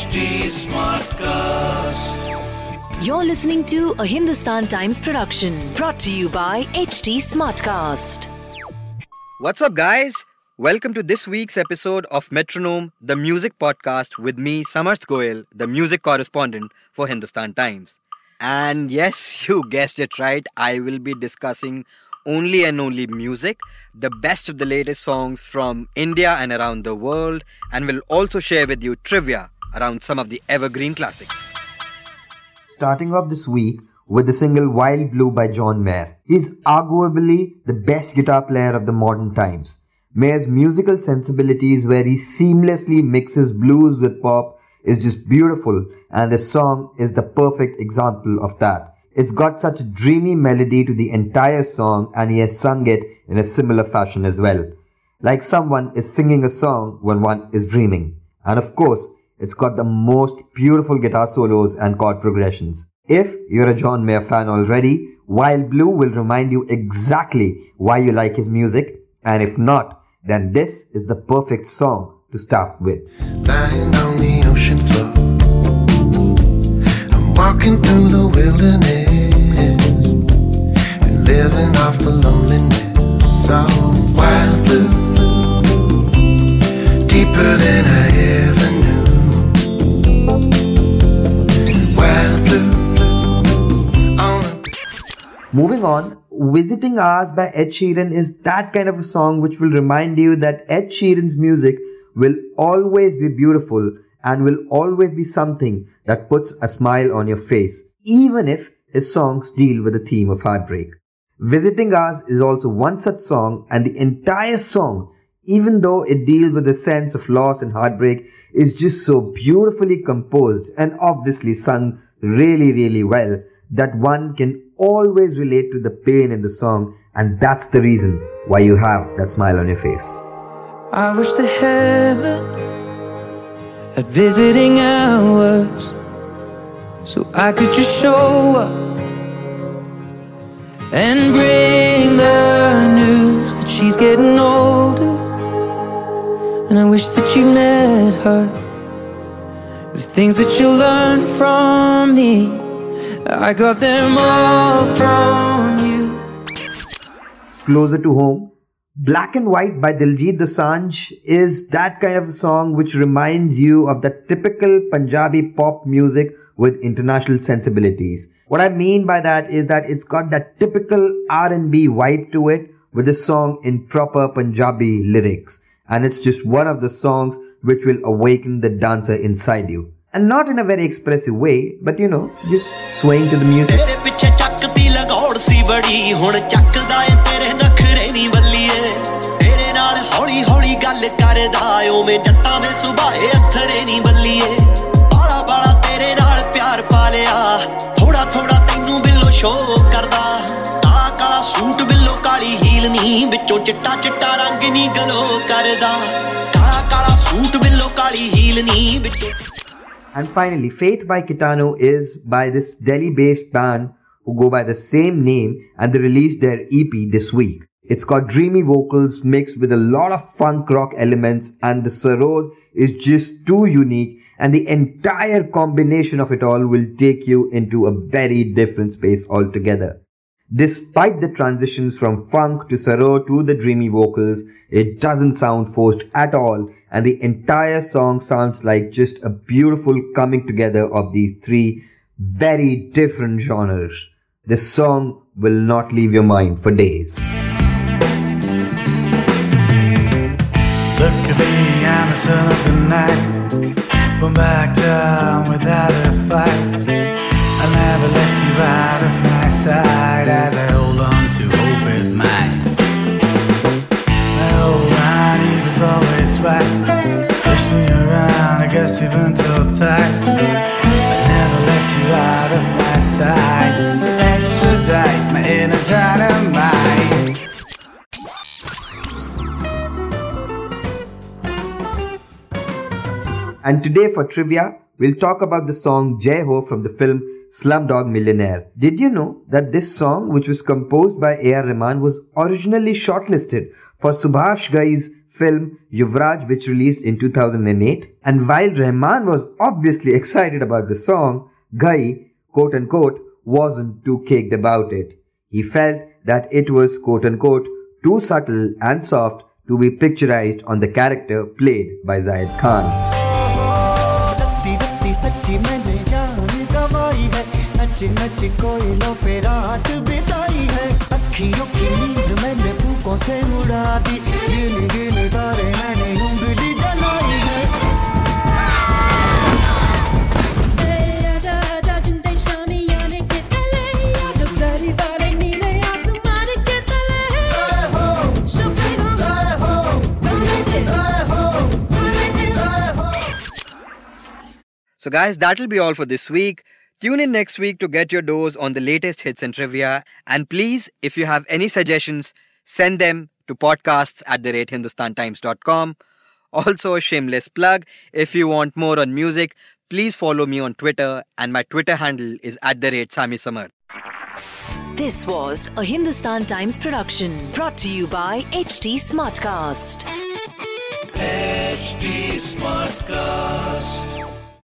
HT Smartcast. You're listening to a Hindustan Times production brought to you by HT Smartcast. What's up, guys? Welcome to this week's episode of Metronome, the music podcast with me, Samarth Goel, the music correspondent for Hindustan Times. And yes, you guessed it right, I will be discussing only and only music, the best of the latest songs from India and around the world, and will also share with you trivia around some of the evergreen classics. Starting off this week with the single Wild Blue by John Mayer. He's arguably the best guitar player of the modern times. Mayer's musical sensibilities where he seamlessly mixes blues with pop is just beautiful and this song is the perfect example of that. It's got such a dreamy melody to the entire song and he has sung it in a similar fashion as well. Like someone is singing a song when one is dreaming. And of course, it's got the most beautiful guitar solos and chord progressions. If you're a John Mayer fan already, Wild Blue will remind you exactly why you like his music. And if not, then this is the perfect song to start with. Lying on the ocean floor, walking through the wilderness and living off the loneliness. So wild blue, deeper than I Moving on, Visiting Hours by Ed Sheeran is that kind of a song which will remind you that Ed Sheeran's music will always be beautiful and will always be something that puts a smile on your face, even if his songs deal with the theme of heartbreak. Visiting Hours is also one such song and the entire song, even though it deals with a sense of loss and heartbreak, is just so beautifully composed and obviously sung really, really well that one can always relate to the pain in the song and that's the reason why you have that smile on your face. I wish the heaven had visiting hours so I could just show up and bring the news that she's getting older. And I wish that you met her. The things that you learned from me, I got them all from you. Closer to home, Black and White by Diljit Dosanjh is that kind of a song which reminds you of the typical Punjabi pop music with international sensibilities. What I mean by that is that it's got that typical R&B vibe to it with the song in proper Punjabi lyrics. And it's just one of the songs which will awaken the dancer inside you And not in a very expressive way, but you know, just swaying to the music. ਤੇਰੇ ਪਿੱਛੇ ਚੱਕਦੀ ਲਗੌੜ ਸੀ ਬੜੀ ਹੁਣ ਚੱਕਦਾ ਏ ਤੇਰੇ ਨਖਰੇ ਨਹੀਂ ਬੱਲੀਏ ਤੇਰੇ ਨਾਲ ਹੌਲੀ ਹੌਲੀ ਗੱਲ ਕਰਦਾ ਓਵੇਂ ਜੱਟਾਂ ਦੇ ਸੁਭਾਏ ਅੱਥਰੇ ਨਹੀਂ ਬੱਲੀਏ ਬਾਲਾ ਬਾਲਾ ਤੇਰੇ ਨਾਲ ਪਿਆਰ ਪਾ ਲਿਆ ਥੋੜਾ ਥੋੜਾ ਤੈਨੂੰ ਬਿੱਲੋ ਸ਼ੋ ਕਰਦਾ ਕਾਲਾ ਕਾਲਾ ਸੂਟ ਬਿੱਲੋ ਕਾਲੀ ਹੀਲ ਨਹੀਂ ਵਿੱਚੋਂ ਚਿੱਟਾ ਚਿੱਟਾ ਰੰਗ ਨਹੀਂ ਗਲੋ ਕਰਦਾ ਕਾਲਾ ਕਾਲਾ ਸੂਟ ਬਿੱਲੋ ਕਾਲੀ ਹੀਲ ਨਹੀਂ ਵਿੱਚੋਂ and finally, Faith by Kitano is by this Delhi based band who go by the same name and they released their EP this week. It's got dreamy vocals mixed with a lot of funk rock elements and the sarod is just too unique and the entire combination of it all will take you into a very different space altogether. Despite the transitions from funk to sarod to the dreamy vocals, it doesn't sound forced at all and the entire song sounds like just a beautiful coming together of these three very different genres. This song will not leave your mind for days. Look at the son of the night. Born back down without a fight. Guess you've been so tight. I'll never let you out of my sight. Extradite my inner dynamite. And today for trivia, we'll talk about the song Jai Ho from the film Slumdog Millionaire. Did you know that this song, which was composed by A.R. Rahman, was originally shortlisted for Subhash Ghai's film Yuvraj, which released in 2008. And while Rahman was obviously excited about the song, Ghai, quote unquote, wasn't too caked about it. He felt that it was, quote unquote, too subtle and soft to be picturized on the character played by Zayed Khan. पे रात बिताई है अखियों की नींद मैंने फूकों से उड़ा दी गिन गिन तारे मैंने उंगली जलाई है आजा आजा जिंदे शामी आने के तले आजा सारी बारें नीले आसमान के तले शबीरों गाने दे गाने दे So, guys, that'll be all for this week. Tune in next week to get your dose on the latest hits and trivia. And please, if you have any suggestions, send them to podcasts at the rate hindustantimes.com. Also, a shameless plug if you want more on music, please follow me on Twitter, and my Twitter handle is at the rate Sami Samar. This was a Hindustan Times production brought to you by HT Smartcast. HT Smartcast.